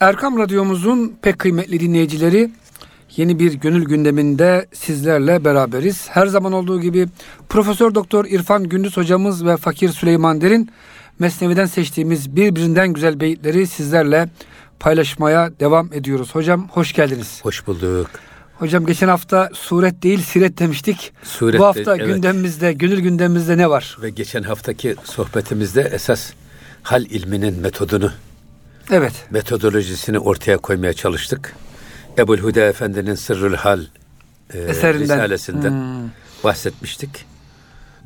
Erkam Radyomuzun pek kıymetli dinleyicileri yeni bir gönül gündeminde sizlerle beraberiz. Her zaman olduğu gibi Profesör Doktor İrfan Gündüz hocamız ve Fakir Süleyman Derin Mesnevi'den seçtiğimiz birbirinden güzel beyitleri sizlerle paylaşmaya devam ediyoruz. Hocam hoş geldiniz. Hoş bulduk. Hocam geçen hafta suret değil siret demiştik. Suret Bu hafta evet. gündemimizde, gönül gündemimizde ne var? Ve geçen haftaki sohbetimizde esas hal ilminin metodunu, Evet. metodolojisini ortaya koymaya çalıştık. Ebul Huda Efendi'nin Sırrül Hal e, Eserinden. Risalesinden Hmm. bahsetmiştik.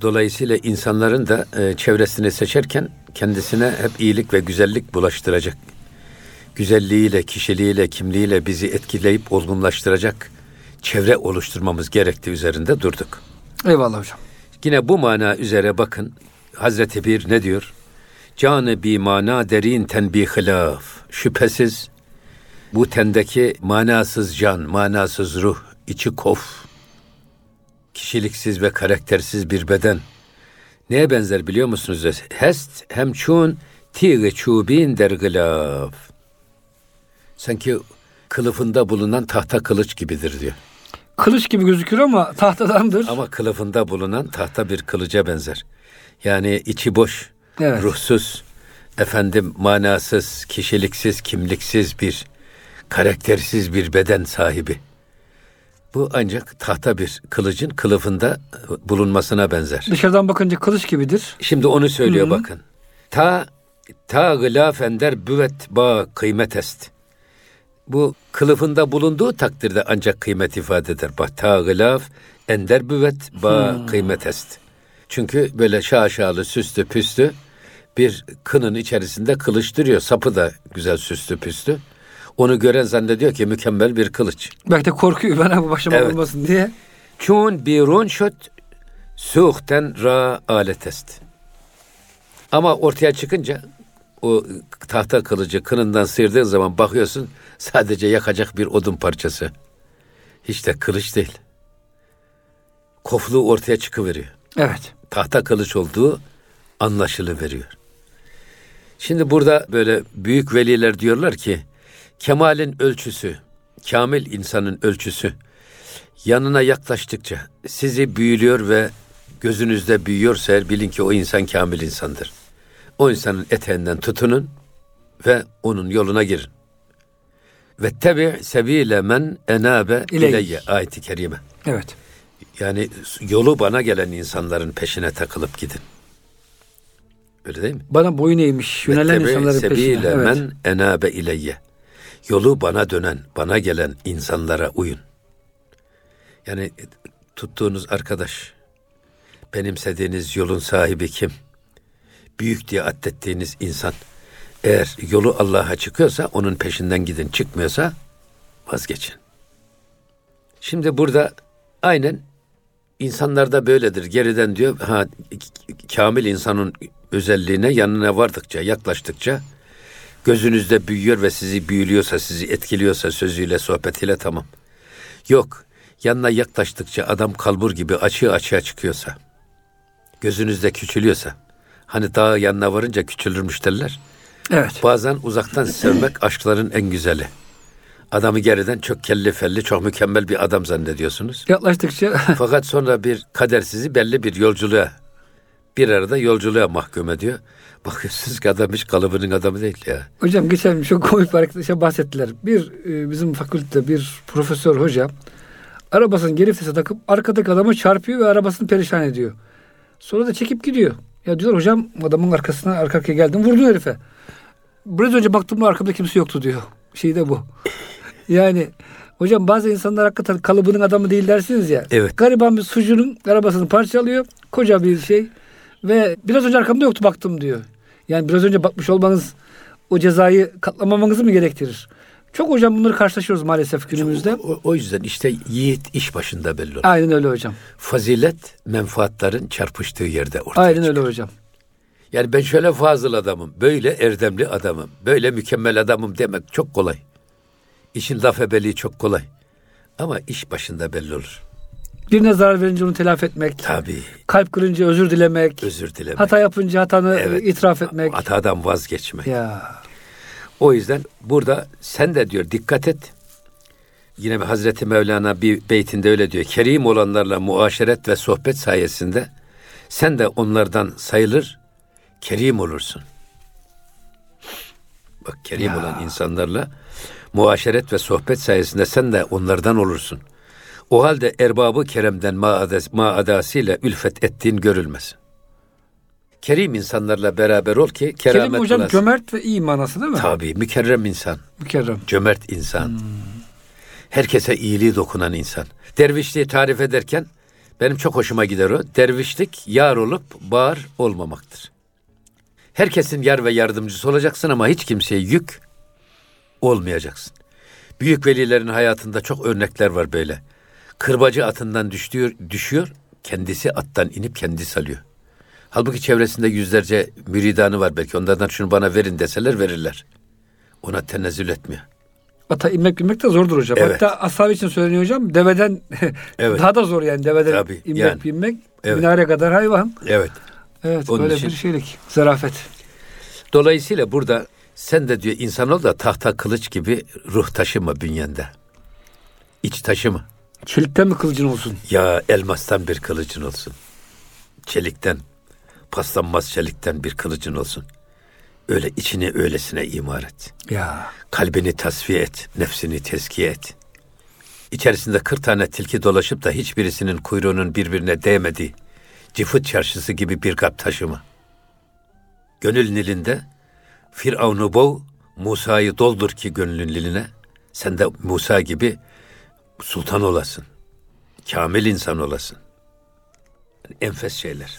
Dolayısıyla insanların da e, çevresini seçerken kendisine hep iyilik ve güzellik bulaştıracak. Güzelliğiyle, kişiliğiyle, kimliğiyle bizi etkileyip olgunlaştıracak çevre oluşturmamız gerektiği üzerinde durduk. Eyvallah hocam. Yine bu mana üzere bakın. Hazreti Bir ne diyor? Canı bi mana derin ten bi hilaf. Şüphesiz bu tendeki manasız can, manasız ruh, içi kof, kişiliksiz ve karaktersiz bir beden. Neye benzer biliyor musunuz? Hest hem çun tigı çubin der gılaf. Sanki kılıfında bulunan tahta kılıç gibidir diyor. Kılıç gibi gözükür ama tahtadandır. Ama kılıfında bulunan tahta bir kılıca benzer. Yani içi boş, Evet. ruhsuz, efendim manasız, kişiliksiz, kimliksiz bir, karaktersiz bir beden sahibi. Bu ancak tahta bir kılıcın kılıfında bulunmasına benzer. Dışarıdan bakınca kılıç gibidir. Şimdi onu söylüyor bakın. Ta ta gılaf ender büvet ba kıymet est. Bu kılıfında bulunduğu takdirde ancak kıymet ifade eder. Bak ta gılaf ender büvet ba kıymet est. Çünkü böyle şaşalı süslü püslü bir kının içerisinde kılıç duruyor. Sapı da güzel süslü püslü. Onu gören zannediyor ki mükemmel bir kılıç. Belki de korkuyor bana bu başıma Evet. olmasın diye. Çun birun şut suhten ra alet est. Ama ortaya çıkınca o tahta kılıcı kınından sıyırdığın zaman bakıyorsun sadece yakacak bir odun parçası. Hiç de kılıç değil. Kofluğu ortaya çıkıveriyor. Evet. Tahta kılıç olduğu anlaşılıveriyor. Şimdi burada böyle büyük veliler diyorlar ki kemalin ölçüsü, kamil insanın ölçüsü yanına yaklaştıkça sizi büyülüyor ve gözünüzde büyüyorsa eğer bilin ki o insan kamil insandır. O insanın eteğinden tutunun ve onun yoluna girin. Ve tebi sebile men enabe ileyye ayeti kerime. Evet. Yani yolu bana gelen insanların peşine takılıp gidin. Öyle değil mi? Bana boyun eğmiş, yönelen insanların peşine. Evet. men enabe ileyye. Yolu bana dönen, bana gelen insanlara uyun. Yani tuttuğunuz arkadaş, benimsediğiniz yolun sahibi kim? Büyük diye addettiğiniz insan. Eğer yolu Allah'a çıkıyorsa onun peşinden gidin. Çıkmıyorsa vazgeçin. Şimdi burada aynen insanlarda böyledir. Geriden diyor ha kamil insanın özelliğine yanına vardıkça, yaklaştıkça gözünüzde büyüyor ve sizi büyülüyorsa, sizi etkiliyorsa sözüyle, sohbetiyle tamam. Yok, yanına yaklaştıkça adam kalbur gibi açığa açığa çıkıyorsa, gözünüzde küçülüyorsa, hani dağ yanına varınca küçülürmüş derler. Evet. Bazen uzaktan sevmek aşkların en güzeli. Adamı geriden çok kelli felli, çok mükemmel bir adam zannediyorsunuz. Yaklaştıkça Fakat sonra bir kader sizi belli bir yolculuğa, bir arada yolculuğa mahkum ediyor. Bakıyorsunuz ki adam hiç kalıbının adamı değil ya. hocam geçen çok komik bir arkadaşa bahsettiler. Bir e, bizim fakültede bir profesör hoca arabasını geri vitese takıp arkadaki adamı çarpıyor ve arabasını perişan ediyor. Sonra da çekip gidiyor. Ya diyorlar hocam adamın arkasına arka arkaya geldim vurdun herife. Biraz önce baktığımda arkamda kimse yoktu diyor. Şey de bu. Yani hocam bazı insanlar hakikaten kalıbının adamı değil dersiniz ya. Evet. Gariban bir sucunun arabasını parçalıyor. Koca bir şey. Ve biraz önce arkamda yoktu baktım diyor. Yani biraz önce bakmış olmanız o cezayı katlamamanızı mı gerektirir? Çok hocam bunları karşılaşıyoruz maalesef günümüzde. O, o yüzden işte yiğit iş başında belli olur. Aynen öyle hocam. Fazilet menfaatların çarpıştığı yerde ortaya Aynen çıkar. öyle hocam. Yani ben şöyle fazıl adamım, böyle erdemli adamım, böyle mükemmel adamım demek çok kolay. İşin laf ebeliği çok kolay. Ama iş başında belli olur. Birine zarar verince onu telafi etmek. Tabii. Kalp kırınca özür dilemek. Özür dilemek. Hata yapınca hatanı Evet. itiraf etmek. Hatadan vazgeçmek. Ya O yüzden burada sen de diyor dikkat et. Yine bir Hazreti Mevlana bir beytinde öyle diyor. Kerim olanlarla muaşeret ve sohbet sayesinde sen de onlardan sayılır, kerim olursun. Bak kerim Ya. olan insanlarla muaşeret ve sohbet sayesinde sen de onlardan olursun. O halde erbabı keremden maadasıyla ülfet ettiğin görülmez. Kerim insanlarla beraber ol ki keramet Kerim hocam bulasın. cömert ve iyi manası değil mi? Tabii mükerrem insan, Mükerrem. cömert insan. Herkese iyiliği dokunan insan. Dervişliği tarif ederken benim çok hoşuma gider o. Dervişlik yar olup bağır olmamaktır. Herkesin yar ve yardımcısı olacaksın ama hiç kimseye yük olmayacaksın. Büyük velilerin hayatında çok örnekler var böyle. Kırbacı atından düşüyor, düşüyor, kendisi attan inip kendisi alıyor. Halbuki çevresinde yüzlerce müridanı var belki. Onlardan şunu bana verin deseler verirler. Ona tenezzül etmiyor. Ata inmek binmek de zordur hocam. Evet. Hatta ashab için söyleniyor hocam. Deveden Evet. daha da zor yani. Deveden Tabii, inmek yani. binmek. Evet. Minare kadar hayvan. Evet. Evet Onun böyle için- bir şeylik. Zarafet. Dolayısıyla burada sen de diyor insan ol da tahta kılıç gibi ruh taşıma bünyende. İç taşıma. Çelikten mi kılıcın olsun? Ya elmastan bir kılıcın olsun. Çelikten, paslanmaz çelikten bir kılıcın olsun. Öyle içini öylesine imar et. Ya. Kalbini tasfiye et, nefsini tezkiye et. İçerisinde 40 tane tilki dolaşıp da hiçbirisinin kuyruğunun birbirine değmediği cifut çarşısı gibi bir kap taşıma. Gönül nilinde Firavun'u bov, Musa'yı doldur ki gönlün niline. Sen de Musa gibi sultan olasın. Kamil insan olasın. Yani enfes şeyler.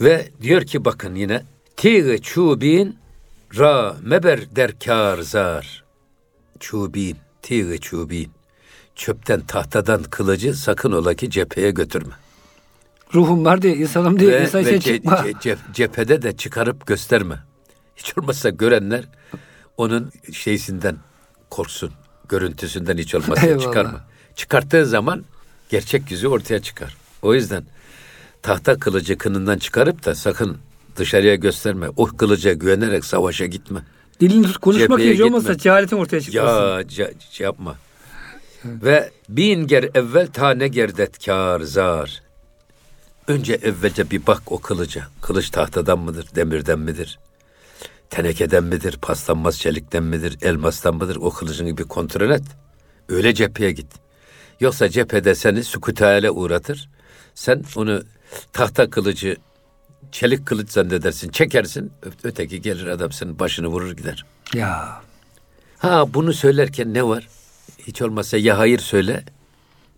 Ve diyor ki bakın yine Tigı çubin ra meber derkar zar. Çubin, tigı çubin. Çöpten tahtadan kılıcı sakın ola ki cepheye götürme. Ruhum var diye insanım diye insan için ce- çıkma. ce- ce- cephede de çıkarıp gösterme. Hiç olmazsa görenler onun şeysinden korksun. Görüntüsünden hiç olmazsa Eyvallah. çıkarma. Çıkarttığın zaman gerçek yüzü ortaya çıkar. O yüzden tahta kılıcı kınından çıkarıp da sakın dışarıya gösterme. O kılıca güvenerek savaşa gitme. Dilini tut konuşmak olmazsa gitme. cehaletin ortaya çıkmasın. Ya ce- ce- yapma. Ve bin ger evvel tane gerdet kar zar. Önce evvelce bir bak o kılıca. Kılıç tahtadan mıdır, demirden midir? Tenekeden midir, paslanmaz çelikten midir, elmastan mıdır? O kılıcını bir kontrol et. Öyle cepheye git. Yoksa cephede seni sükutale uğratır. Sen onu tahta kılıcı, çelik kılıç zannedersin, çekersin. Öteki gelir adam senin başını vurur gider. Ya. Ha bunu söylerken ne var? Hiç olmazsa ya hayır söyle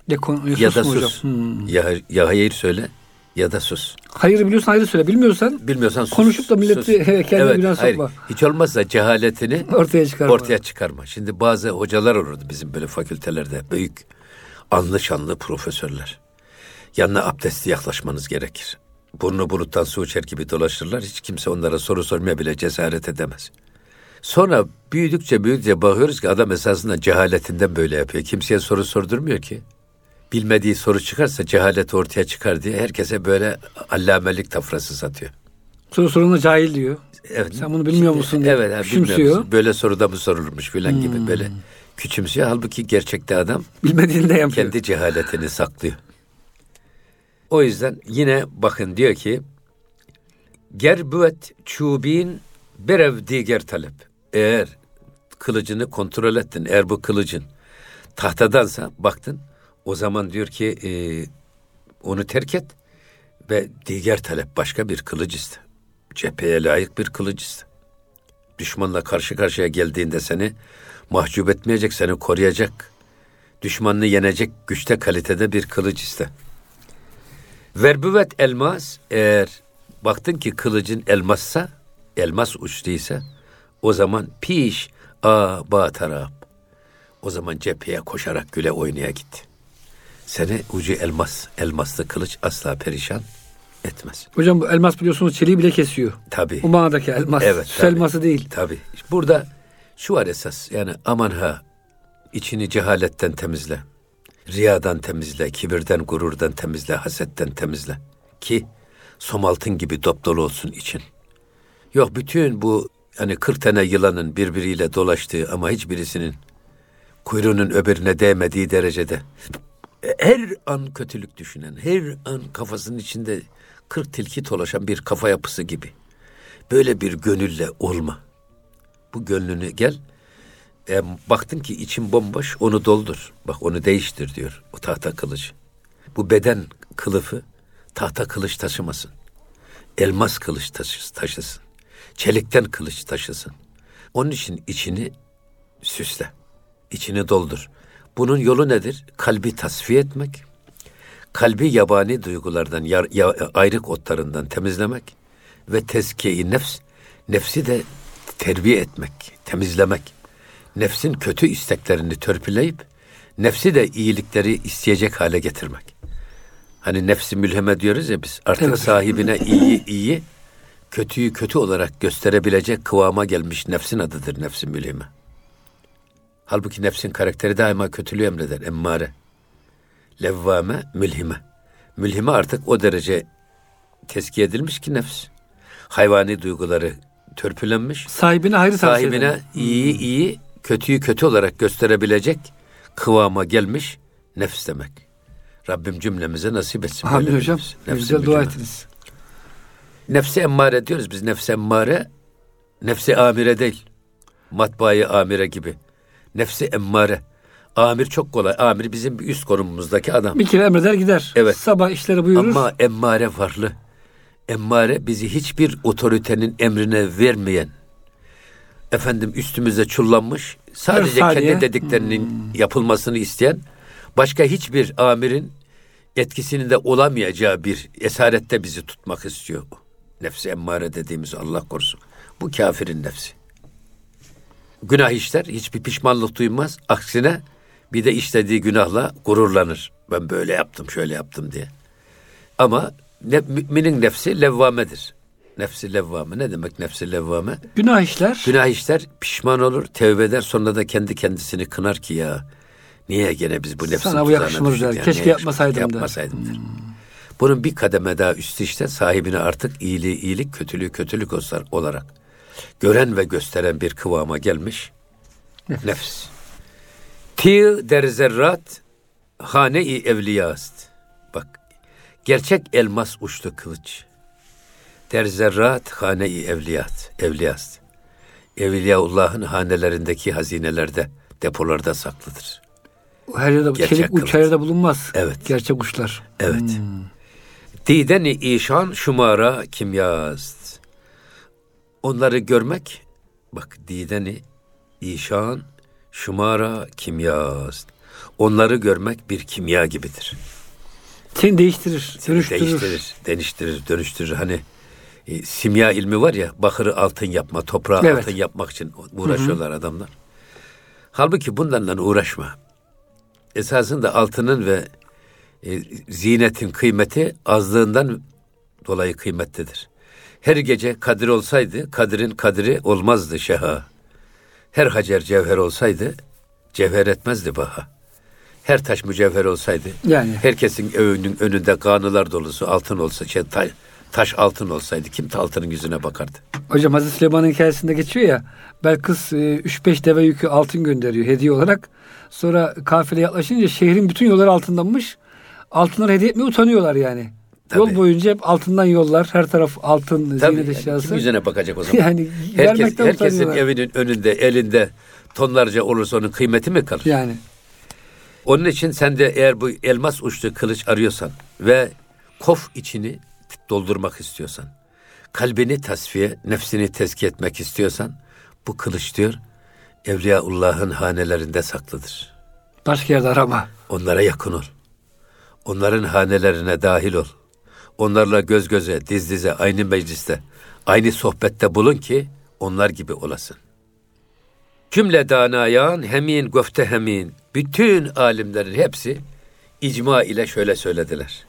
Ya, konu, ya da sus. Hmm. Ya, ya hayır söyle ya da sus. Hayır biliyorsan hayır söyle. Bilmiyorsan Bilmiyorsan sus. Konuşup da milleti sus. kendine günah hayır. sokma. Hiç olmazsa cehaletini ortaya çıkarma. ortaya çıkarma. Şimdi bazı hocalar olurdu bizim böyle fakültelerde. Büyük anlı şanlı profesörler. Yanına abdestli yaklaşmanız gerekir. Burnu buluttan su içer gibi dolaşırlar. Hiç kimse onlara soru sormaya bile cesaret edemez. Sonra büyüdükçe büyüdükçe bakıyoruz ki adam esasında cehaletinden böyle yapıyor. Kimseye soru sordurmuyor ki. Bilmediği soru çıkarsa cehalet ortaya çıkar diye herkese böyle allamelik tafrası satıyor. Sonra soruna cahil diyor. Evet. Sen bunu bilmiyor musun diye Evet, ha, küçümsüyor. bilmiyor musun? Böyle soruda mı sorulmuş filan gibi böyle küçümsüyor. Halbuki gerçekte adam Bilmediğini de yapıyor. kendi cehaletini saklıyor. O yüzden yine bakın diyor ki Gerbüet çubin berev diger talep. Eğer kılıcını kontrol ettin, eğer bu kılıcın tahtadansa baktın, o zaman diyor ki e, onu terk et ve diğer talep başka bir kılıç iste. Cepheye layık bir kılıç iste. Düşmanla karşı karşıya geldiğinde seni mahcup etmeyecek, seni koruyacak, düşmanını yenecek güçte kalitede bir kılıç iste. Verbüvet elmas eğer baktın ki kılıcın elmassa, elmas uçluysa o zaman piş a ba taraf. O zaman cepheye koşarak güle oynaya git. Seni ucu elmas, elmaslı kılıç asla perişan etmez. Hocam bu elmas biliyorsunuz çeliği bile kesiyor. Tabii. Bu manadaki elmas. Evet, Süs tabii. elması değil. Tabii. Burada şu var esas yani aman ha içini cehaletten temizle. Riyadan temizle, kibirden, gururdan temizle, hasetten temizle. Ki som altın gibi dop dolu olsun için. Yok bütün bu yani 40 tane yılanın birbiriyle dolaştığı ama hiçbirisinin kuyruğunun öbürüne değmediği derecede her an kötülük düşünen, her an kafasının içinde 40 tilki dolaşan bir kafa yapısı gibi. Böyle bir gönülle olma. Bu gönlünü gel. E, baktın ki için bomboş onu doldur. Bak onu değiştir diyor o tahta kılıcı. Bu beden kılıfı tahta kılıç taşımasın. Elmas kılıç taşısın. Çelikten kılıç taşısın. Onun için içini süsle. içini doldur. Bunun yolu nedir? Kalbi tasfiye etmek. Kalbi yabani duygulardan, yar, ya, ayrık otlarından temizlemek ve tezkiye nefs, nefsi de terbiye etmek, temizlemek. Nefsin kötü isteklerini törpüleyip nefsi de iyilikleri isteyecek hale getirmek. Hani nefsi mülheme diyoruz ya biz. Artık evet. sahibine iyi iyi, kötüyü kötü olarak gösterebilecek kıvama gelmiş nefsin adıdır nefsi mülheme. Halbuki nefsin karakteri daima kötülüğü emreder. Emmare. Levvame, mülhime. Mülhime artık o derece tezkiye edilmiş ki nefs. Hayvani duyguları törpülenmiş. Sahibine hayrı Sahibine iyi iyi, kötüyü kötü olarak gösterebilecek kıvama gelmiş nefs demek. Rabbim cümlemize nasip etsin. Amin hocam. Nefsi güzel dua ettiniz. Nefsi emmare diyoruz biz. Nefsi emmare, nefsi amire değil. Matbaayı amire gibi. Nefsi emmare. Amir çok kolay. Amir bizim üst konumumuzdaki adam. Bir kere emreder gider. Evet. Sabah işleri buyurur. Ama emmare farklı. Emmare bizi hiçbir otoritenin emrine vermeyen, efendim üstümüze çullanmış, sadece kendi dediklerinin hmm. yapılmasını isteyen, başka hiçbir amirin etkisinin de olamayacağı bir esarette bizi tutmak istiyor. Nefsi emmare dediğimiz Allah korusun. Bu kafirin nefsi günah işler, hiçbir pişmanlık duymaz. Aksine bir de işlediği günahla gururlanır. Ben böyle yaptım, şöyle yaptım diye. Ama ne, müminin nefsi levvamedir. Nefsi levvame. Ne demek nefsi levvame? Günah işler. Günah işler, pişman olur, tevbe eder. Sonra da kendi kendisini kınar ki ya niye gene biz bu nefsin Sana bu yakışmaz der. Yani, Keşke yapmasaydım, yapmasaydım der. der. Hmm. Bunun bir kademe daha üstü işte sahibine artık iyiliği iyilik, kötülüğü kötülük olarak gören ve gösteren bir kıvama gelmiş nefs. nefs. Ti der zerrat hane-i evliyast. Bak gerçek elmas uçlu kılıç. Der zerrat hane-i evliyat. Evliyast. Evliyaullah'ın hanelerindeki hazinelerde, depolarda saklıdır. Her yerde Gerçek çelik uç her yerde bulunmaz. Evet. Gerçek uçlar. Evet. Hmm. Dideni işan şumara kimyast. Onları görmek, bak dideni, işan, şumara, kimyaz. Onları görmek bir kimya gibidir. Seni değiştirir, Seni dönüştürür. Değiştirir, değiştirir, dönüştürür. Hani e, simya ilmi var ya, bakırı altın yapma, toprağı evet. altın yapmak için uğraşıyorlar Hı-hı. adamlar. Halbuki bunlarla uğraşma. Esasında altının ve e, zinetin kıymeti azlığından dolayı kıymetlidir. Her gece Kadir olsaydı, Kadir'in kadri olmazdı şeha. Her hacer cevher olsaydı, cevher etmezdi baha. Her taş mücevher olsaydı, yani. herkesin evinin önünde kanılar dolusu altın olsa, şey, taş, taş altın olsaydı kim altının yüzüne bakardı? Hocam Hazreti Süleyman'ın hikayesinde geçiyor ya, Belkıs 3-5 e, deve yükü altın gönderiyor hediye olarak. Sonra kafile yaklaşınca şehrin bütün yolları altındanmış. Altınları hediye etmeye utanıyorlar yani. Tabii. Yol boyunca hep altından yollar. Her taraf altın, Tabii, zinet eşyası. Yani kim yüzüne bakacak o zaman? yani Herkes, herkesin evinin önünde, elinde tonlarca olursa onun kıymeti mi kalır? Yani. Onun için sen de eğer bu elmas uçlu kılıç arıyorsan ve kof içini doldurmak istiyorsan, kalbini tasfiye, nefsini tezkiye etmek istiyorsan, bu kılıç diyor, Evliyaullah'ın hanelerinde saklıdır. Başka yerde arama. Onlara yakın ol. Onların hanelerine dahil ol. Onlarla göz göze, diz dize, aynı mecliste, aynı sohbette bulun ki onlar gibi olasın. Cümle danayan hemin göfte hemin. Bütün alimlerin hepsi icma ile şöyle söylediler.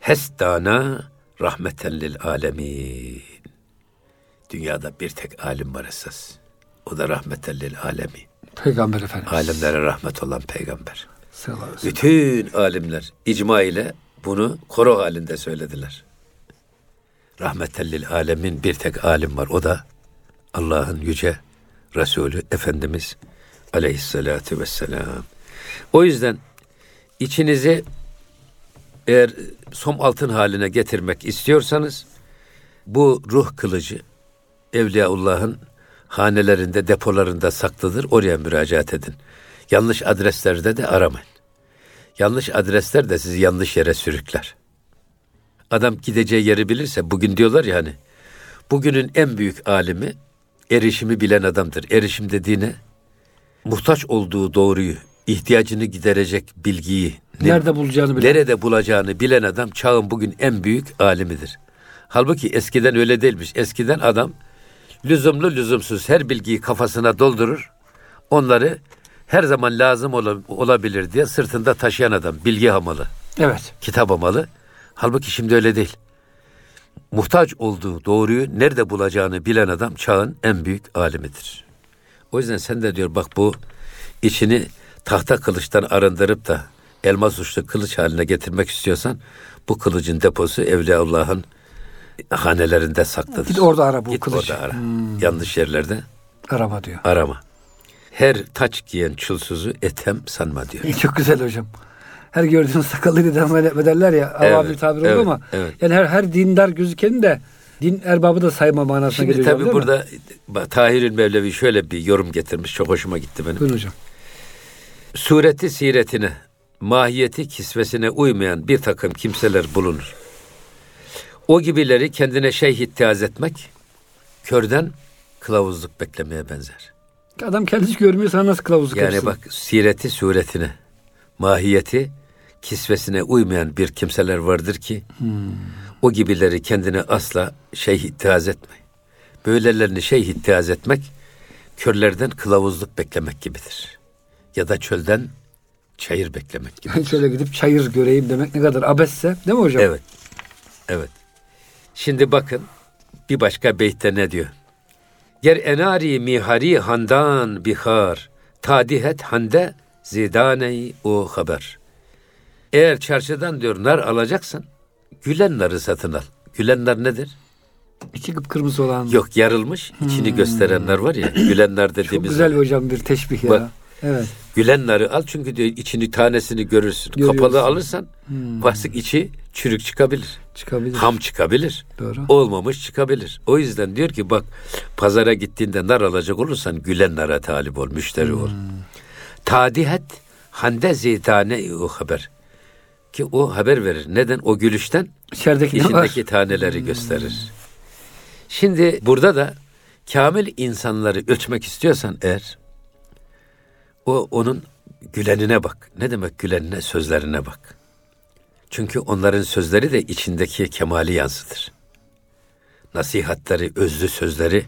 Hestana rahmeten lil alemin. Dünyada bir tek alim var esas. O da rahmeten lil alemin. Peygamber Efendimiz. Alemlere rahmet olan peygamber. Bütün alimler icma ile bunu koro halinde söylediler. Rahmetellil alemin bir tek alim var. O da Allah'ın yüce Resulü Efendimiz aleyhissalatu vesselam. O yüzden içinizi eğer som altın haline getirmek istiyorsanız bu ruh kılıcı Evliyaullah'ın hanelerinde, depolarında saklıdır. Oraya müracaat edin. Yanlış adreslerde de aramayın. Yanlış adresler de sizi yanlış yere sürükler. Adam gideceği yeri bilirse bugün diyorlar ya hani bugünün en büyük alimi erişimi bilen adamdır. Erişim dediğine muhtaç olduğu doğruyu, ihtiyacını giderecek bilgiyi, nerede bulacağını bilen. nerede bulacağını bilen adam çağın bugün en büyük alimidir. Halbuki eskiden öyle değilmiş. Eskiden adam lüzumlu lüzumsuz her bilgiyi kafasına doldurur. Onları her zaman lazım ola- olabilir diye sırtında taşıyan adam. Bilgi hamalı, Evet. kitap hamalı. Halbuki şimdi öyle değil. Muhtaç olduğu doğruyu nerede bulacağını bilen adam çağın en büyük alimidir. O yüzden sen de diyor bak bu içini tahta kılıçtan arındırıp da elmas uçlu kılıç haline getirmek istiyorsan bu kılıcın deposu Evliyaullah'ın hanelerinde saklıdır. Git orada ara bu Git kılıç. orada ara. Yanlış yerlerde Arama diyor. arama. Her taç giyen çulsuzu etem sanma diyor. Çok güzel hocam. Her gördüğünüz sakallıyla devam ederler ya. Evet, Avabi tabir oldu evet, ama. evet. Yani her, her dindar gözükenin de din erbabı da sayma manasına Şimdi geliyor. tabii değil mi? burada bak, Tahirül Mevlevi şöyle bir yorum getirmiş. Çok hoşuma gitti benim. Buyurun hocam. sureti siretine, mahiyeti kisvesine uymayan bir takım kimseler bulunur. O gibileri kendine şeyh ittihaz etmek, körden kılavuzluk beklemeye benzer. Adam kendisi görmüyor sana nasıl kılavuzluk Yani yapsın? bak sireti suretine, mahiyeti kisvesine uymayan bir kimseler vardır ki, o gibileri kendine asla şeyh ittihaz etme. Böylelerini şeyh ittihaz etmek, körlerden kılavuzluk beklemek gibidir. Ya da çölden çayır beklemek gibi. Şöyle gidip çayır göreyim demek ne kadar abesse değil mi hocam? Evet. Evet. Şimdi bakın bir başka beytte ne diyor? Ger enari mihari handan bihar tadihet hande zidaney o haber. Eğer çarşıdan diyor nar alacaksan gülen narı satın al. Gülen nar nedir? İçi kıpkırmızı olan. Yok yarılmış içini gösteren nar var ya gülen nar Çok dediğimiz güzel nar. hocam bir teşbih ya. Bak. Evet. Gülen narı al çünkü diyor içini tanesini görürsün. Görüyorsun. Kapalı alırsan basık içi çürük çıkabilir. Çıkabilir. Ham çıkabilir. Doğru. Olmamış çıkabilir. O yüzden diyor ki bak pazara gittiğinde nar alacak olursan gülen nara talip ol, müşteri ol. Tadihet hande zeytane o haber. Ki o haber verir. Neden? O gülüşten İçerideki içindeki taneleri gösterir. Şimdi burada da kamil insanları ölçmek istiyorsan eğer o onun gülenine bak. Ne demek gülenine? Sözlerine bak. Çünkü onların sözleri de içindeki kemali yansıtır. Nasihatleri, özlü sözleri,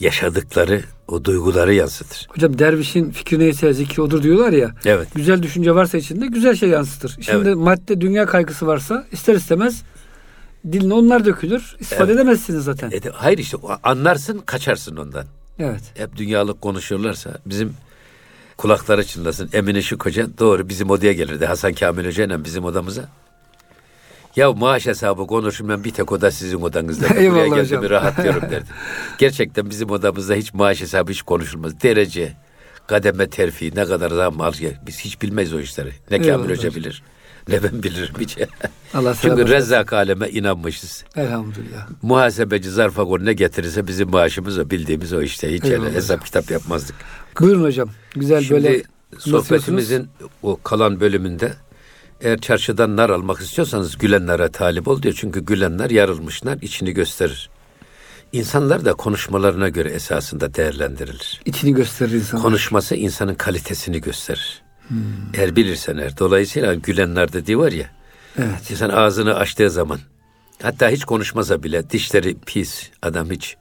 yaşadıkları o duyguları yansıtır. Hocam dervişin fikri neyse zikri odur diyorlar ya. Evet. Güzel düşünce varsa içinde güzel şey yansıtır. Şimdi Evet. madde dünya kaygısı varsa ister istemez diline onlar dökülür. İstifade edemezsiniz zaten. E hayır işte anlarsın kaçarsın ondan. Evet. Hep dünyalık konuşurlarsa bizim kulakları çınlasın. Emine Şık Hoca doğru bizim odaya gelirdi. Hasan Kamil Hoca ile bizim odamıza. Ya maaş hesabı konuşurken bir tek oda sizin odanızda. Ben Eyvallah Buraya geldim hocam. rahatlıyorum derdi. Gerçekten bizim odamızda hiç maaş hesabı hiç konuşulmaz. Derece, kademe terfi, ne kadar zam al. Biz hiç bilmeyiz o işleri. Ne Eyvallah Kamil Hoca hocam. bilir. Ne ben bilirim hiç. Allah Çünkü Rezzak aleme inanmışız. Elhamdülillah. Muhasebeci zarfa koy ne getirirse bizim maaşımız o bildiğimiz o işte. Hiç öyle hesap kitap yapmazdık. Buyurun hocam. Güzel Şimdi böyle sohbetimizin o kalan bölümünde eğer çarşıdan nar almak istiyorsanız gülenlere talip ol diyor. Çünkü gülenler yarılmışlar içini gösterir. İnsanlar da konuşmalarına göre esasında değerlendirilir. içini gösterir insan. Konuşması insanın kalitesini gösterir. Eğer bilirsen eğer. Dolayısıyla gülenler dediği var ya. Evet. İnsan ağzını açtığı zaman hatta hiç konuşmasa bile dişleri pis adam hiç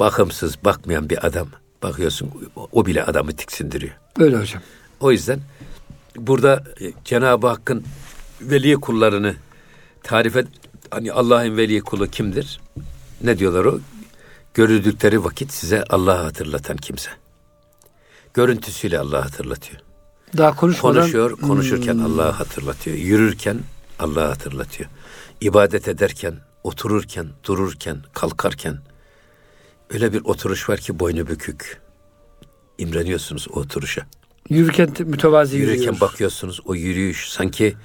bakımsız bakmayan bir adam bakıyorsun o bile adamı tiksindiriyor. Öyle hocam. O yüzden burada e, Cenab-ı Hakk'ın veli kullarını tarif et hani Allah'ın veli kulu kimdir? Ne diyorlar o? Görüldükleri vakit size Allah'ı hatırlatan kimse. Görüntüsüyle Allah'ı hatırlatıyor. Daha konuşmadan Konuşuyor, konuşurken Allah'ı hatırlatıyor. Yürürken Allah'ı hatırlatıyor. İbadet ederken, otururken, dururken, kalkarken Öyle bir oturuş var ki boynu bükük. İmreniyorsunuz o oturuşa. Yürürken te- mütevazi Yürürken yürüyoruz. bakıyorsunuz o yürüyüş sanki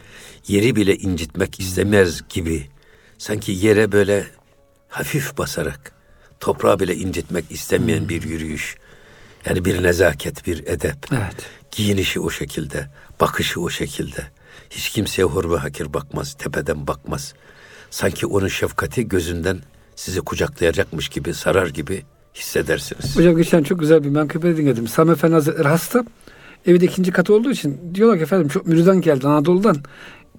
yeri bile incitmek istemez gibi. Sanki yere böyle hafif basarak toprağı bile incitmek istemeyen bir yürüyüş. Yani bir nezaket, bir edep. Evet. Giyinişi o şekilde, bakışı o şekilde. Hiç kimseye hor ve hakir bakmaz, tepeden bakmaz. Sanki onun şefkati gözünden sizi kucaklayacakmış gibi, sarar gibi hissedersiniz. Hocam geçen çok güzel bir menkıbe dinledim. Sami Efendi Hazretleri hasta. Evi de ikinci katı olduğu için diyorlar ki efendim çok mürüdan geldi Anadolu'dan.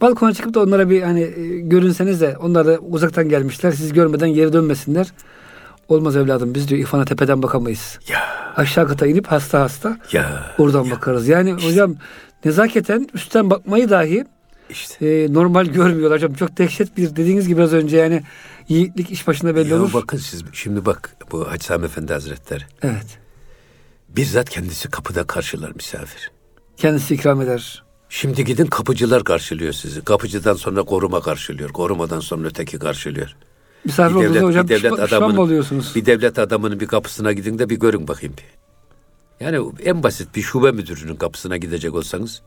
Balkona çıkıp da onlara bir hani e, görünseniz de onlar da uzaktan gelmişler. Siz görmeden geri dönmesinler. Olmaz evladım biz diyor İrfan'a tepeden bakamayız. Ya, Aşağı kata inip hasta hasta ya oradan bakarız. Yani hocam nezaketen üstten bakmayı dahi işte. e, normal görmüyorlar hocam. Çok dehşet bir dediğiniz gibi az önce yani yiğitlik iş başında belli Ya olur. bakın siz şimdi bak bu Hacı Sami Efendi Hazretleri. Evet. Bizzat kendisi kapıda karşılar misafir. Kendisi ikram eder. Şimdi gidin kapıcılar karşılıyor sizi. Kapıcıdan sonra koruma karşılıyor. Korumadan sonra öteki karşılıyor. Misafir Bir devlet- hocam bir devlet pişman, pişman mı adamının- oluyorsunuz? Bir devlet adamının bir kapısına gidin de bir görün bakayım. Yani en basit bir şube müdürünün kapısına gidecek olsanız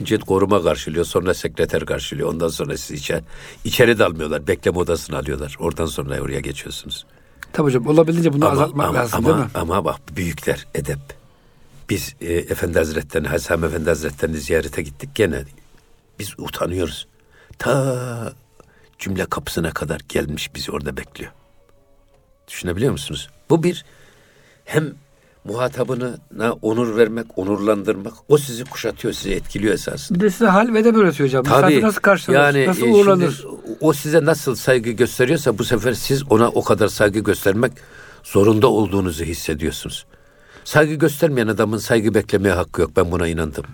önce koruma karşılıyor, sonra sekreter karşılıyor. Ondan sonra sizi içeri, içeri dalmıyorlar. Bekleme odasına alıyorlar. Oradan sonra oraya geçiyorsunuz. Tabii hocam olabildiğince bunu ama, azaltmak ama, lazım ama, değil mi? Ama bak büyükler edep. Biz e, Efendi Hazretleri'ni, Hasan Efendi Hazretleri'ni ziyarete gittik gene. Biz utanıyoruz. Ta cümle kapısına kadar gelmiş bizi orada bekliyor. Düşünebiliyor musunuz? Bu bir hem muhatabına onur vermek, onurlandırmak o sizi kuşatıyor, sizi etkiliyor esasında. Bir de size hal ve edep öğretiyor hocam. Misafir nasıl karşılanır, yani nasıl e, uğurlanır? şimdi o size nasıl saygı gösteriyorsa bu sefer siz ona o kadar saygı göstermek zorunda olduğunuzu hissediyorsunuz. Saygı göstermeyen adamın saygı beklemeye hakkı yok. Ben buna inandım.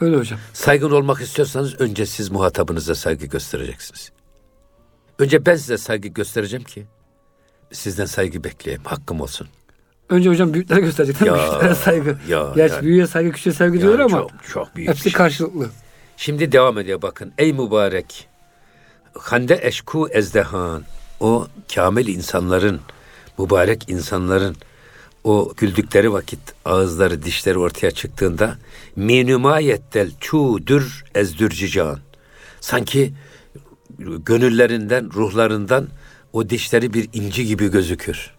Öyle hocam. Saygın olmak istiyorsanız önce siz muhatabınıza saygı göstereceksiniz. Önce ben size saygı göstereceğim ki sizden saygı bekleyeyim, hakkım olsun. Önce hocam büyüklere gösterecek? Ya, Küçüklere saygı. ya, Gerçi yani. büyüğe saygı, küçüğe saygı diyorlar Yani ama çok, çok büyük hepsi şey. karşılıklı. Şimdi devam ediyor bakın. Ey mübarek. Hande eşku ezdehan. O kamil insanların, mübarek insanların o güldükleri vakit ağızları, dişleri ortaya çıktığında minümayettel çudur ezdürcican. Sanki gönüllerinden, ruhlarından o dişleri bir inci gibi gözükür.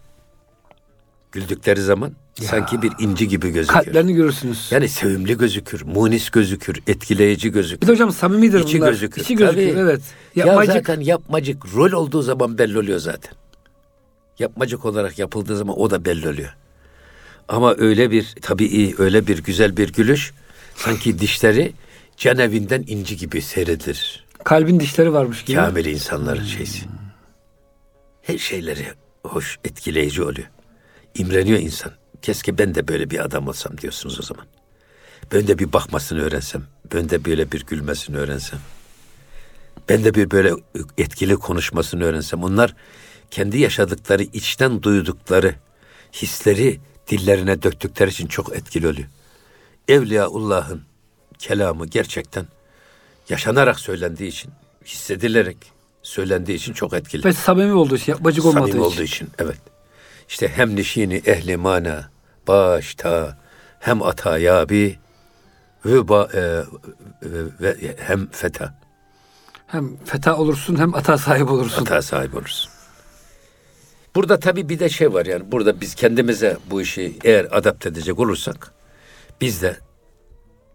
Güldükleri zaman sanki bir inci gibi gözükür. Kalplerini görürsünüz. Yani sevimli gözükür, munis gözükür, etkileyici Bir gözükür. de hocam samimidir İçi bunlar. gözükür. İçi gözükür Tabii. evet. Ya Yapmacık. zaten yapmacık rol olduğu zaman belli oluyor zaten. Yapmacık olarak yapıldığı zaman o da belli oluyor. Ama öyle bir tabii öyle bir güzel bir gülüş sanki dişleri canevinden inci gibi seyredilir. Kalbin dişleri varmış gibi. Kamil insanların şeysi. Her şeyleri hoş, etkileyici oluyor. İmreniyor insan. Keşke ben de böyle bir adam olsam diyorsunuz o zaman. Ben de bir bakmasını öğrensem. Ben de böyle bir gülmesini öğrensem. Ben de bir böyle etkili konuşmasını öğrensem. Onlar kendi yaşadıkları, içten duydukları hisleri dillerine döktükleri için çok etkili oluyor. Evliyaullah'ın kelamı gerçekten yaşanarak söylendiği için, hissedilerek söylendiği için çok etkili. Ve samimi olduğu için, yapmacık olmadığı Samimi için. olduğu için evet. İşte hem nişini ehli mana başta hem ata yabi ve, ba, e, ve hem feta Hem feta olursun hem ata sahip olursun. ata sahibi olursun. Burada tabii bir de şey var yani burada biz kendimize bu işi eğer adapte edecek olursak biz de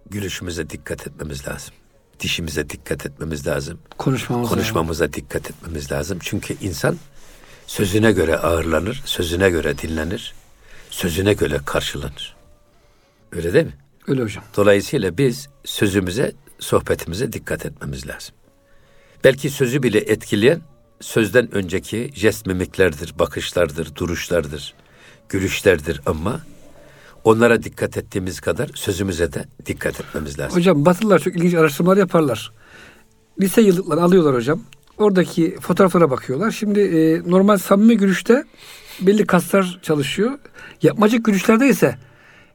gülüşümüze dikkat etmemiz lazım. Dişimize dikkat etmemiz lazım. Konuşmamız lazım. Konuşmamıza dikkat etmemiz lazım. Çünkü insan sözüne göre ağırlanır, sözüne göre dinlenir, sözüne göre karşılanır. Öyle değil mi? Öyle hocam. Dolayısıyla biz sözümüze, sohbetimize dikkat etmemiz lazım. Belki sözü bile etkileyen sözden önceki jest mimiklerdir, bakışlardır, duruşlardır, gülüşlerdir ama onlara dikkat ettiğimiz kadar sözümüze de dikkat etmemiz lazım. Hocam Batılılar çok ilginç araştırmalar yaparlar. Lise yıllıklarını alıyorlar hocam. Oradaki fotoğraflara bakıyorlar. Şimdi e, normal samimi gülüşte belli kaslar çalışıyor. Yapmacık gülüşlerde ise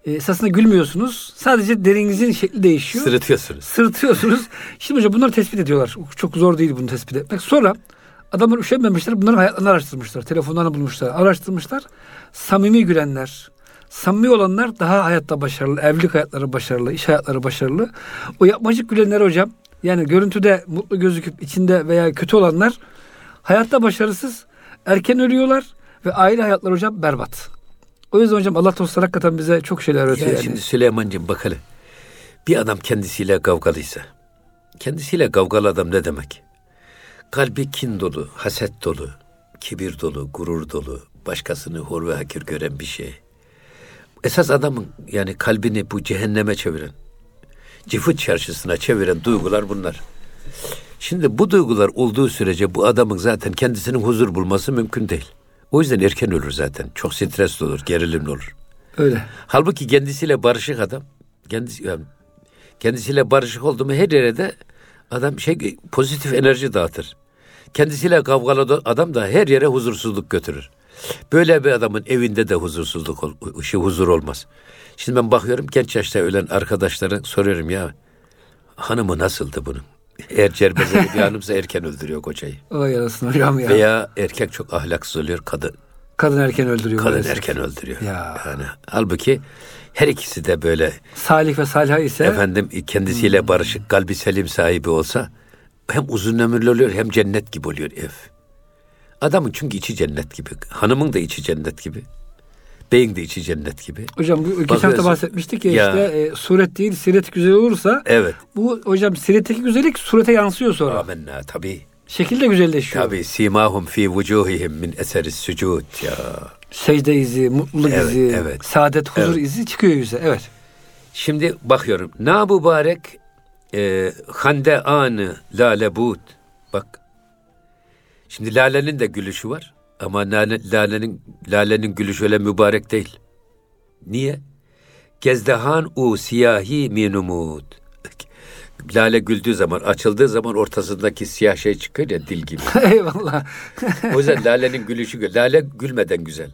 e, esasında gülmüyorsunuz. Sadece derinizin şekli değişiyor. Sırıtıyorsunuz. Sırıtıyorsunuz. Şimdi hocam bunları tespit ediyorlar. Çok zor değil bunu tespit etmek. Sonra Adamlar üşenmemişler. Bunların hayatlarını araştırmışlar. Telefonlarını bulmuşlar. Araştırmışlar. Samimi gülenler, samimi olanlar daha hayatta başarılı. Evlilik hayatları başarılı. iş hayatları başarılı. O yapmacık gülenler hocam yani görüntüde mutlu gözüküp içinde veya kötü olanlar hayatta başarısız. Erken ölüyorlar ve aile hayatları hocam berbat. O yüzden hocam Allah dostları hakikaten bize çok şeyler öğretiyor. Ya yani. şimdi Süleyman'cığım bak hele. Bir adam kendisiyle kavgalıysa, kendisiyle kavgalı adam ne demek? Kalbi kin dolu, haset dolu, kibir dolu, gurur dolu, başkasını hor ve hakir gören bir şey. Esas adamın yani kalbini bu cehenneme çeviren, cifut çarşısına çeviren duygular bunlar. Şimdi bu duygular olduğu sürece bu adamın zaten kendisinin huzur bulması mümkün değil. O yüzden erken ölür zaten. Çok stresli olur, gerilimli olur. Öyle. Halbuki kendisiyle barışık adam, kendisi yani kendisiyle barışık oldu mu her yere de adam şey pozitif enerji dağıtır. Kendisiyle kavgalı adam da her yere huzursuzluk götürür. Böyle bir adamın evinde de huzursuzluk, şey, huzur olmaz. Şimdi ben bakıyorum genç yaşta ölen arkadaşlara soruyorum ya hanımı nasıldı bunun? Eğer cerbezeli bir hanımsa erken öldürüyor kocayı. Ay yarasın hocam ya. Veya erkek çok ahlaksız oluyor, kadın Kadın erken öldürüyor. kadın maalesef. erken öldürüyor. Ya. Yani halbuki her ikisi de böyle Salih ve Salih ise efendim kendisiyle Hmm. barışık, kalbi selim sahibi olsa hem uzun ömürlü oluyor hem cennet gibi oluyor ev. Adamın çünkü içi cennet gibi. Hanımın da içi cennet gibi. Beyin de içi cennet gibi. hocam bu geçen hafta bahsetmiştik ya, Ya. işte e, suret değil siret güzel olursa Evet. bu hocam siretteki güzellik surete yansıyor sonra. Amenna tabi. Şekil de güzelleşiyor. Tabi simahum fi vucuhihim min eseris sucud ya. Secde izi, mutluluk Evet, izi, evet. saadet, huzur Evet. izi çıkıyor yüze. Evet. Şimdi bakıyorum. Na mübarek e, hande anı lalebut. Bak. Şimdi lalenin de gülüşü var. Ama lale, lalenin, lalenin gülüşü öyle mübarek değil. Niye? Gezdehan u siyahi minumut. Lale güldüğü zaman, açıldığı zaman ortasındaki siyah şey çıkıyor ya dil gibi. Eyvallah. O yüzden lalenin gülüşü güzel. Lale gülmeden güzel.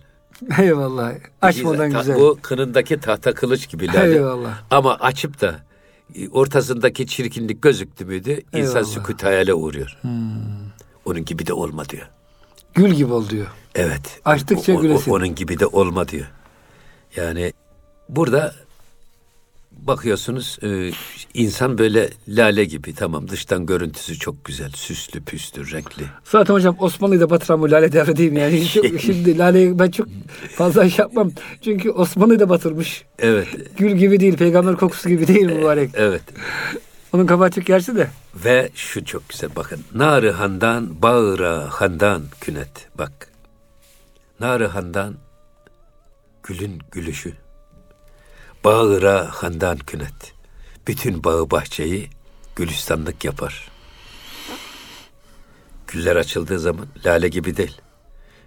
Eyvallah. Açmadan Ta- güzel. Bu kınındaki tahta kılıç gibi lale. Eyvallah. Ama açıp da ortasındaki çirkinlik gözüktü müydü insan Eyvallah. Hmm. sükût hayale uğruyor. Onun gibi de olma diyor. Gül gibi ol diyor. Evet. Açtıkça O- o- gülesin. Onun gibi de olma diyor. Yani burada bakıyorsunuz e, insan böyle lale gibi tamam dıştan görüntüsü çok güzel süslü püslü renkli. Zaten hocam Osmanlı'yı da batıran bu lale devri değil mi? Yani çok, şimdi laleyi ben çok fazla iş yapmam. Çünkü Osmanlı'yı da batırmış. Evet Gül gibi değil, peygamber kokusu gibi değil mübarek. evet Onun kabahati gerçi de. ve şu çok güzel bakın narı handan bağıra handan künet bak narı handan gülün gülüşü bağıra handan künet bütün bağı bahçeyi gülistanlık yapar. Güller açıldığı zaman lale gibi değil.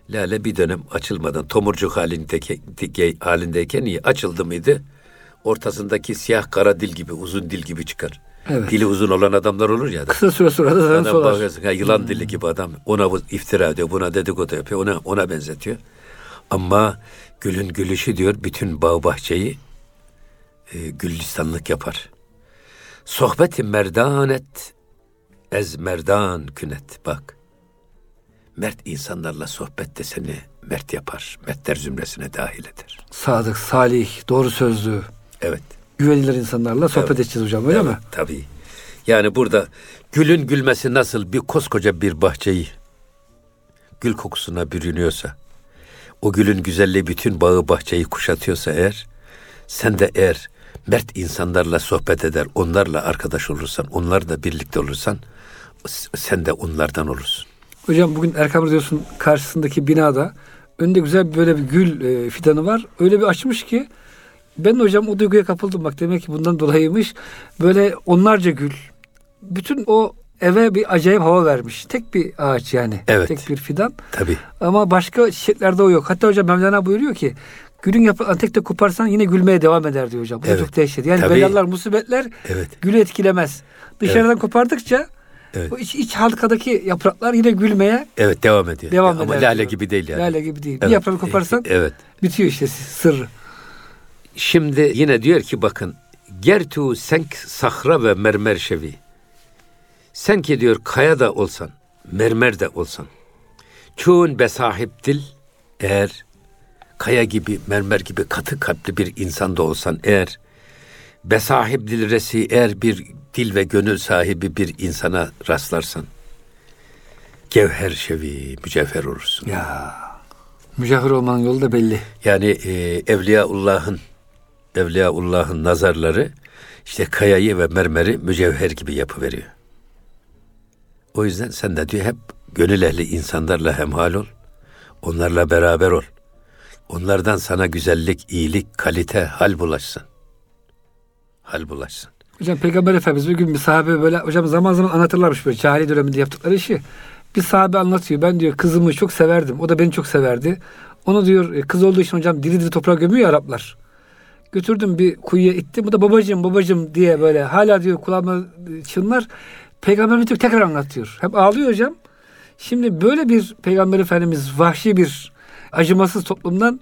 Lale bir dönem açılmadan tomurcuk halindeki, halindeyken iyi açıldı mıydı ortasındaki siyah kara dil gibi uzun dil gibi çıkar. Evet. dili uzun olan adamlar olur ya Kısa süre sonra da Adam solar. bakıyorsun ha, yılan dili gibi adam. Ona iftira ediyor, buna dedikodu yapıyor, ona ona benzetiyor. Ama gülün gülüşü diyor bütün bağ bahçeyi e, gülistanlık yapar. Sohbeti merdanet ez merdan künet bak. Mert insanlarla sohbet de seni mert yapar. Mertler zümresine dahil eder. Sadık, salih, doğru sözlü, Evet. güvenilir insanlarla sohbet edeceğiz hocam öyle mi? Tabii. Yani burada gülün gülmesi nasıl bir koskoca bir bahçeyi gül kokusuna bürünüyorsa, o gülün güzelliği bütün bağı bahçeyi kuşatıyorsa eğer, sen de eğer mert insanlarla sohbet eder, onlarla arkadaş olursan, onlarla birlikte olursan, sen de onlardan olursun. Hocam bugün Erkam Radyosu'nun karşısındaki binada önünde güzel böyle bir gül e, fidanı var. Öyle bir açmış ki ben de hocam o duyguya kapıldım bak demek ki bundan dolayıymış. Böyle onlarca gül. Bütün o eve bir acayip hava vermiş. Tek bir ağaç yani. Evet. Tek bir fidan. Tabii. Ama başka çiçeklerde o yok. Hatta hocam Mevlana buyuruyor ki gülün yaprağını tek koparsan yine gülmeye devam eder diyor hocam. Bu da Evet. çok dehşet. Yani Tabii. belalar, musibetler Evet. gülü etkilemez. Dışarıdan kopardıkça Evet. o iç, iç halkadaki yapraklar yine gülmeye Evet devam ediyor. Devam Ama eder lale diyor. gibi değil yani. Lale gibi değil. Bir Evet. yaprağı koparsan Evet. bitiyor işte sırrı. Şimdi yine diyor ki bakın gertu senk sahra ve mermer şevi. Sen ki diyor kaya da olsan, mermer de olsan. Çoğun besahip dil eğer kaya gibi, mermer gibi katı kalpli bir insan da olsan eğer besahip dil resi eğer bir dil ve gönül sahibi bir insana rastlarsan gevher şevi, mücevher olursun. Ya mücevher olmanın yolu da belli. Yani e, Evliyaullah'ın Evliyaullah'ın nazarları işte kayayı ve mermeri mücevher gibi yapıveriyor. O yüzden sen de diyor hep gönül ehli insanlarla hemhal ol. Onlarla beraber ol. Onlardan sana güzellik, iyilik, kalite, hal bulaşsın. Hal bulaşsın. Hocam Peygamber Efendimiz bir gün bir sahabe böyle hocam zaman zaman anlatırlarmış böyle cahili döneminde yaptıkları işi. Bir sahabe anlatıyor. Ben diyor kızımı çok severdim. O da beni çok severdi. Onu diyor e, kız olduğu için hocam diri diri toprağa gömüyor ya Araplar. Götürdüm bir kuyuya ittim. Bu da babacığım babacığım diye böyle hala diyor kulağıma e, çınlar. Peygamber diyor tekrar anlatıyor. Hep ağlıyor hocam. Şimdi böyle bir Peygamber Efendimiz vahşi bir acımasız toplumdan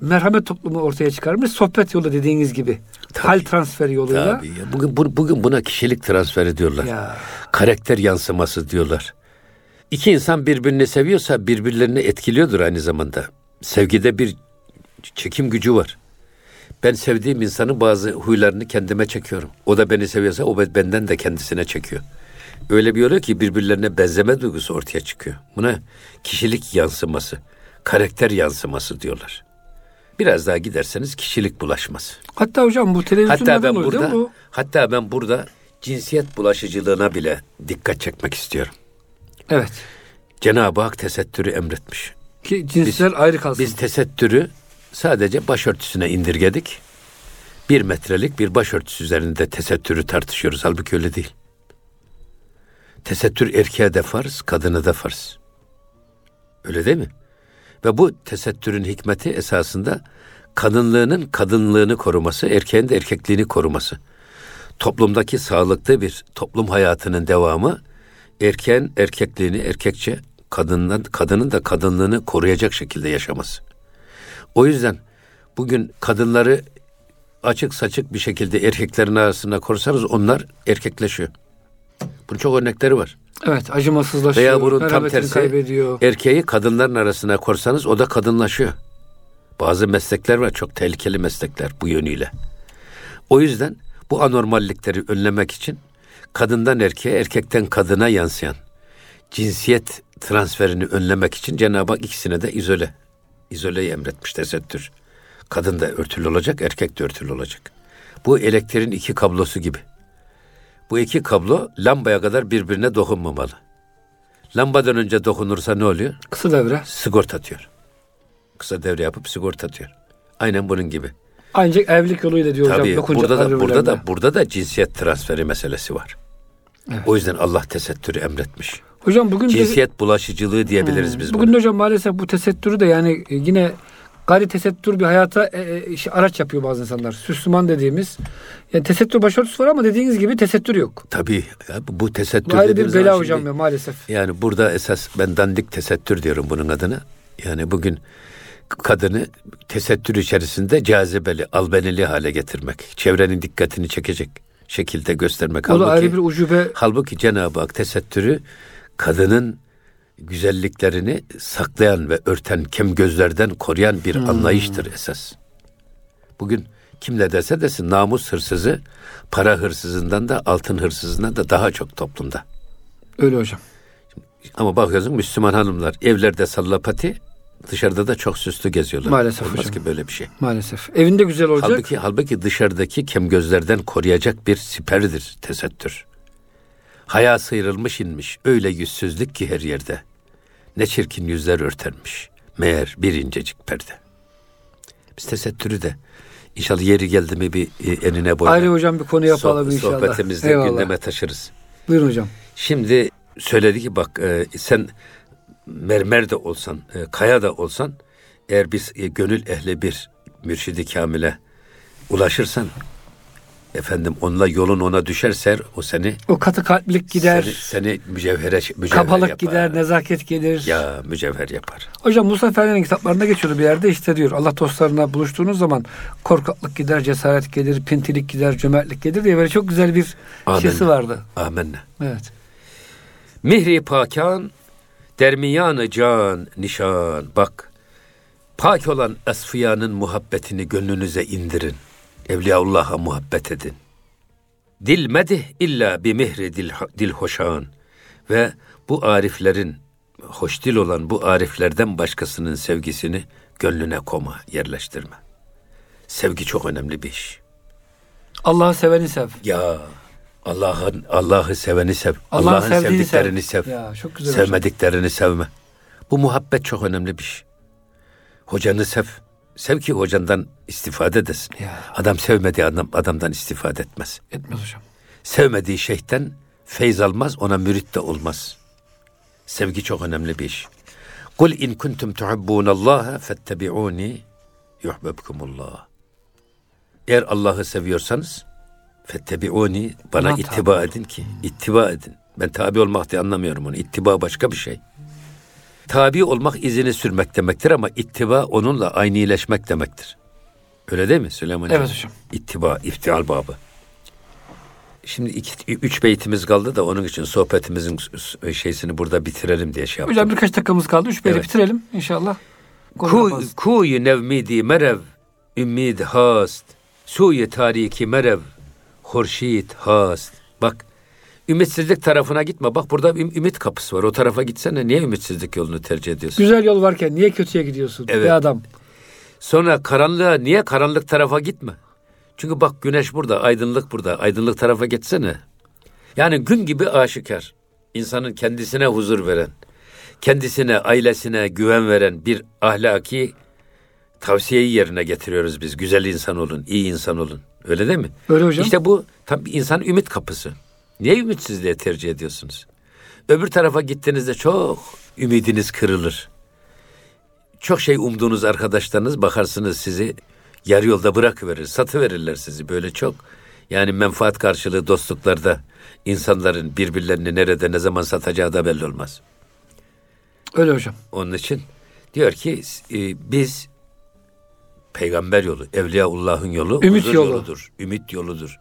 merhamet toplumu ortaya çıkarmış. Sohbet yolu dediğiniz gibi. Tabii. Hal transferi yoluyla. Tabii ya. Bugün, bu- bugün buna kişilik transferi diyorlar. Ya. Karakter yansıması diyorlar. İki insan birbirini seviyorsa birbirlerini etkiliyordur aynı zamanda. Sevgide bir çekim gücü var. Ben sevdiğim insanın bazı huylarını kendime çekiyorum. O da beni seviyorsa o benden de kendisine çekiyor. Öyle bir oluyor ki birbirlerine benzeme duygusu ortaya çıkıyor. Buna kişilik yansıması, karakter yansıması diyorlar. Biraz daha giderseniz kişilik bulaşması. Hatta hocam bu televizyonlarda Hatta ben değil burada mi bu? hatta ben burada cinsiyet bulaşıcılığına bile dikkat çekmek istiyorum. Evet. Cenab-ı Hak tesettürü emretmiş. Ki cinsler ayrı kalsın. Biz tesettürü sadece başörtüsüne indirgedik. Bir metrelik bir başörtüsü üzerinde tesettürü tartışıyoruz. Halbuki öyle değil. Tesettür erkeğe de farz, kadına da farz. Öyle değil mi? Ve bu tesettürün hikmeti esasında kadınlığının kadınlığını koruması, erkeğin de erkekliğini koruması. Toplumdaki sağlıklı bir toplum hayatının devamı erkeğin erkekliğini erkekçe, kadından kadının da kadınlığını koruyacak şekilde yaşaması. O yüzden bugün kadınları açık saçık bir şekilde erkeklerin arasında korsanız onlar erkekleşiyor. Bunun çok örnekleri var. Evet acımasızlaşıyor. Veya bunun tam tersi kaybediyor. erkeği kadınların arasına korsanız o da kadınlaşıyor. Bazı meslekler var çok tehlikeli meslekler bu yönüyle. O yüzden bu anormallikleri önlemek için kadından erkeğe, erkekten kadına yansıyan cinsiyet transferini önlemek için Cenab-ı Hak ikisine de izole. İzoleyi emretmiş tesettür. Kadın da örtülü olacak, erkek de örtülü olacak. Bu elektriğin iki kablosu gibi. Bu iki kablo lambaya kadar birbirine dokunmamalı. Lambadan önce dokunursa ne oluyor? Kısa devre. Sigorta atıyor. Kısa devre yapıp sigorta atıyor. Aynen bunun gibi. Ancak evlilik yoluyla diyor hocam. Tabii burada da burada da burada da cinsiyet transferi meselesi var. Evet. O yüzden Allah tesettürü emretmiş. Hocam bugün de, Cinsiyet bulaşıcılığı diyebiliriz biz bugün buna. de hocam maalesef bu tesettürü de yani yine gayri tesettür bir hayata e, e, işte araç yapıyor bazı insanlar. Süslüman dediğimiz. Yani tesettür başörtüsü var ama dediğiniz gibi tesettür yok. Tabii ya bu- tesettür Bu ayrı bir bela hocam ya maalesef. Yani burada esas ben dandik tesettür diyorum bunun adına. Yani bugün kadını tesettür içerisinde cazibeli, albenili hale getirmek. Çevrenin dikkatini çekecek şekilde göstermek. O Halbuki- ayrı bir ucube. Halbuki Cenab-ı Hak tesettürü kadının güzelliklerini saklayan ve örten kem gözlerden koruyan bir anlayıştır esas. Bugün kim ne derse desin namus hırsızı para hırsızından da altın hırsızından da daha çok toplumda. Öyle hocam. Ama bakıyorsun Müslüman hanımlar evlerde sallapati dışarıda da çok süslü geziyorlar. Maalesef Olmaz hocam. ki böyle bir şey. Maalesef. Evinde güzel olacak. Halbuki, halbuki dışarıdaki kem gözlerden koruyacak bir siperdir tesettür. Haya sıyrılmış inmiş, öyle yüzsüzlük ki her yerde. Ne çirkin yüzler örtermiş, meğer bir incecik perde. Biz tesettürü de inşallah yeri geldi mi bir e, enine boyuna Ayrı hocam bir konu yapalım soh- inşallah. sohbetimizde Eyvallah. gündeme taşırız. Buyurun hocam. Şimdi söyledi ki bak e, sen mermer de olsan, e, kaya da olsan eğer biz e, gönül ehli bir mürşidi kamile ulaşırsan efendim onunla yolun ona düşerse o seni O katı kalplik gider. seni, seni mücevhere, mücevher kabalık yapar. gider, nezaket gelir. Ya mücevher yapar. Hocam Musa Efendi'nin kitaplarında geçiyordu bir yerde işte diyor Allah dostlarına buluştuğunuz zaman korkaklık gider, cesaret gelir, pintilik gider, cömertlik gelir diye böyle çok güzel bir Amenna. şeysi vardı. Amenna. Evet. Mihri pakan Dermiyanı can nişan bak. Pak olan esfiyanın muhabbetini gönlünüze indirin. Evliyaullah'a muhabbet edin. Dil medih illa bi mihri dil, dil hoşan. Ve bu ariflerin, hoş dil olan bu ariflerden başkasının sevgisini gönlüne koma, yerleştirme. Sevgi çok önemli bir iş. Allah'ı seveni sev. Ya Allah'ın Allah'ı seveni sev. Allah'ın sevdiğini sevdiklerini sev. sev. Ya, çok güzel hocam. Sevmediklerini sevme. Bu muhabbet çok önemli bir şey. Hocanı sev. Sev ki hocandan istifade edesin. Ya. Adam sevmediği adam, adamdan istifade etmez. Etmez hocam. Sevmediği şeyhten feyz almaz, ona mürit de olmaz. Sevgi çok önemli bir iş. Kul in kuntum tuhibbunallaha fettebi'uni yuhbibkumullah. Eğer Allah'ı seviyorsanız fettebi'uni bana Buna ittiba tabi edin ki ittiba edin. Ben tabi olmak diye anlamıyorum onu. İttiba başka bir şey. Tabi olmak izini sürmek demektir ama ittiba onunla aynileşmek demektir. Öyle değil mi Süleyman Evet hocam. İttiba, iftial babı. Şimdi iki, üç beytimiz kaldı da onun için sohbetimizin şeysini burada bitirelim diye şey yaptım. Hocam birkaç dakikamız kaldı. Üç beyri Evet. bitirelim inşallah. Ku, kuyu nevmidi merev, ümmid hast, suyu tariki merev, hurşit hast. Bak, ümitsizlik tarafına gitme. Bak burada bir ümit kapısı var. O tarafa gitsene. Niye ümitsizlik yolunu tercih ediyorsun? Güzel yol varken niye kötüye gidiyorsun? Evet. Be adam. Sonra karanlığa niye karanlık tarafa gitme? Çünkü bak güneş burada, aydınlık burada. Aydınlık tarafa gitsene. Yani gün gibi aşikar. İnsanın kendisine huzur veren, kendisine, ailesine güven veren bir ahlaki tavsiyeyi yerine getiriyoruz biz. Güzel insan olun, iyi insan olun. Öyle değil mi? Öyle hocam. İşte bu tam bir insan ümit kapısı. Niye ümitsizliğe tercih ediyorsunuz? Öbür tarafa gittiğinizde çok ümidiniz kırılır. Çok şey umduğunuz arkadaşlarınız bakarsınız sizi yarı yolda bırakıverir, satıverirler sizi böyle çok. Yani menfaat karşılığı dostluklarda insanların birbirlerini nerede ne zaman satacağı da belli olmaz. Öyle hocam. Onun için diyor ki e, biz peygamber yolu, Evliyaullah'ın yolu Ümit yolu. yoludur, ümit yoludur.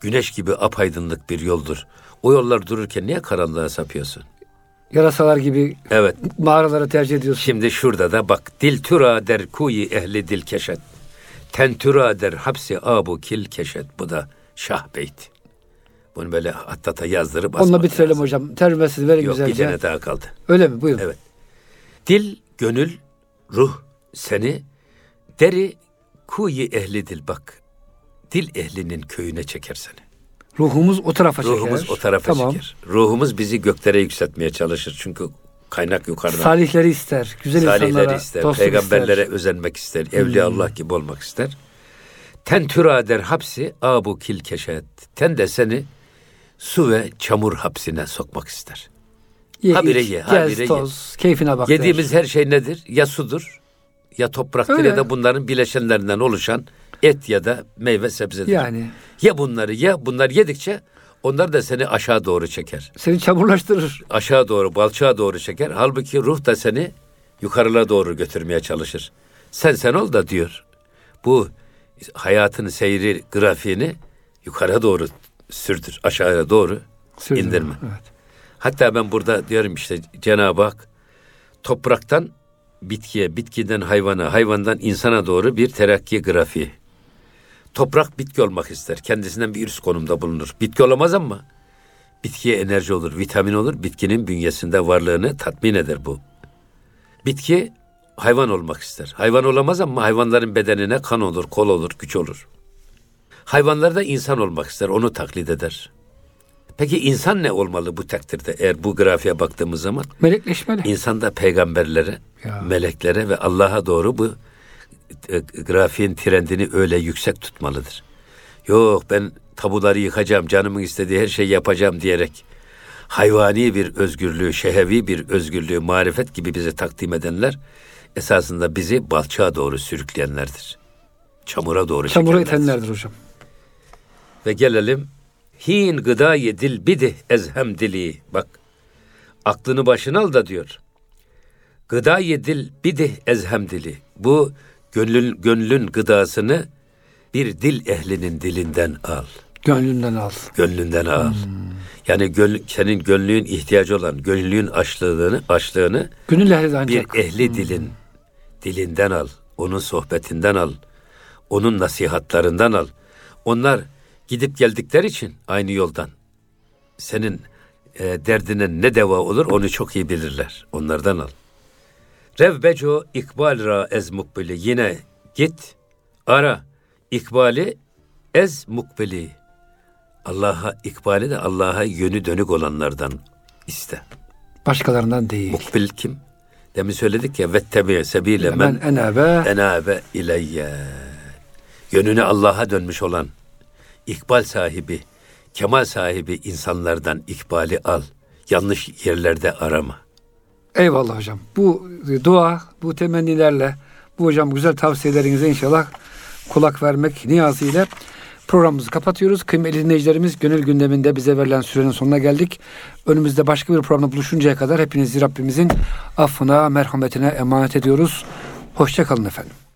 Güneş gibi apaydınlık bir yoldur. O yollar dururken niye karanlığa sapıyorsun? Yarasalar gibi Evet. mağaraları tercih ediyorsun. Şimdi şurada da bak dil türa der kuyi ehli dil keşet. Ten türa der hapsi abu kil keşet. Bu da şah beyt. Bunu böyle hattata yazdırıp Onunla asmak bitirelim lazım. hocam. Tercümesini verin Yok bir güzelce. tane daha kaldı. Öyle mi? Buyurun. Evet. Dil, gönül, ruh seni deri kuyi ehli dil bak. Dil ehlinin köyüne çeker seni. Ruhumuz o tarafa çeker. Ruhumuz o tarafa tamam. çeker. Ruhumuz bizi göklere yükseltmeye çalışır. Çünkü kaynak yukarıdan. Salihleri ister. Güzel Salihleri insanlara ister, peygamberlere ister. Hmm. özenmek ister, evliya Allah gibi olmak ister. Ten türa der hapsi abu kil keşet. Ten de seni su ve çamur hapsine sokmak ister. Ye, habire iç, ye, gez, habire ye. toz, keyfine bak. Yediğimiz her şey nedir? Ya sudur, ya topraktır Öyle. ya da bunların bileşenlerinden oluşan et ya da meyve sebzedir. Yani Ya bunları ya bunlar yedikçe onlar da seni aşağı doğru çeker. seni çamurlaştırır. Aşağı doğru, balçağa doğru çeker. Halbuki ruh da seni yukarılara doğru götürmeye çalışır. Sen sen ol da diyor. Bu hayatın seyri grafiğini yukarı doğru sürdür. Aşağıya doğru Sürdürme. indirme. Evet. Hatta ben burada diyorum işte Cenab-ı Hak topraktan bitkiye, bitkiden hayvana, hayvandan insana doğru bir terakki grafiği. Toprak bitki olmak ister. Kendisinden bir üst konumda bulunur. Bitki olamaz ama bitkiye enerji olur, vitamin olur. Bitkinin bünyesinde varlığını tatmin eder bu. Bitki hayvan olmak ister. Hayvan olamaz ama hayvanların bedenine kan olur, kol olur, güç olur. Hayvanlar da insan olmak ister, onu taklit eder. Peki insan ne olmalı bu takdirde eğer bu grafiğe baktığımız zaman? Melekleşmeli. İnsan da peygamberlere, Ya. meleklere ve Allah'a doğru bu e, grafiğin trendini öyle yüksek tutmalıdır. Yok ben tabuları yıkacağım, canımın istediği her şeyi yapacağım diyerek hayvani bir özgürlüğü, şehevi bir özgürlüğü, marifet gibi bize takdim edenler esasında bizi balçağa doğru sürükleyenlerdir. Çamura doğru Çamura itenlerdir hocam. Ve gelelim hin gıdayı dil bidih ezhem dili. Bak aklını başına al da diyor. Gıdayı dil bidih ezhem dili. Bu gönlün, gönlün gıdasını bir dil ehlinin dilinden al. Gönlünden al. Gönlünden al. Yani göl, senin gönlün ihtiyacı olan gönlün açlığını, açlığını Gönül ehli de bir ancak. ehli dilin dilinden al, onun sohbetinden al, onun nasihatlarından al. Onlar gidip geldikleri için aynı yoldan senin e, derdine ne deva olur onu çok iyi bilirler. Onlardan al. Revbeco ikbal ra ez mukbili. Yine git ara ikbali ez mukbili. Allah'a ikbali de Allah'a yönü dönük olanlardan iste. Başkalarından değil. Mukbil kim? Demin söyledik ya vettebi sebile Men enabe enabe ileyye. Yönünü Allah'a dönmüş olan ikbal sahibi, kemal sahibi insanlardan ikbali al. Yanlış yerlerde arama. Eyvallah hocam. Bu dua, bu temennilerle, bu hocam güzel tavsiyelerinize inşallah kulak vermek niyazıyla programımızı kapatıyoruz. Kıymetli dinleyicilerimiz gönül gündeminde bize verilen sürenin sonuna geldik. Önümüzde başka bir programda buluşuncaya kadar hepinizi Rabbimizin affına, merhametine emanet ediyoruz. Hoşçakalın efendim.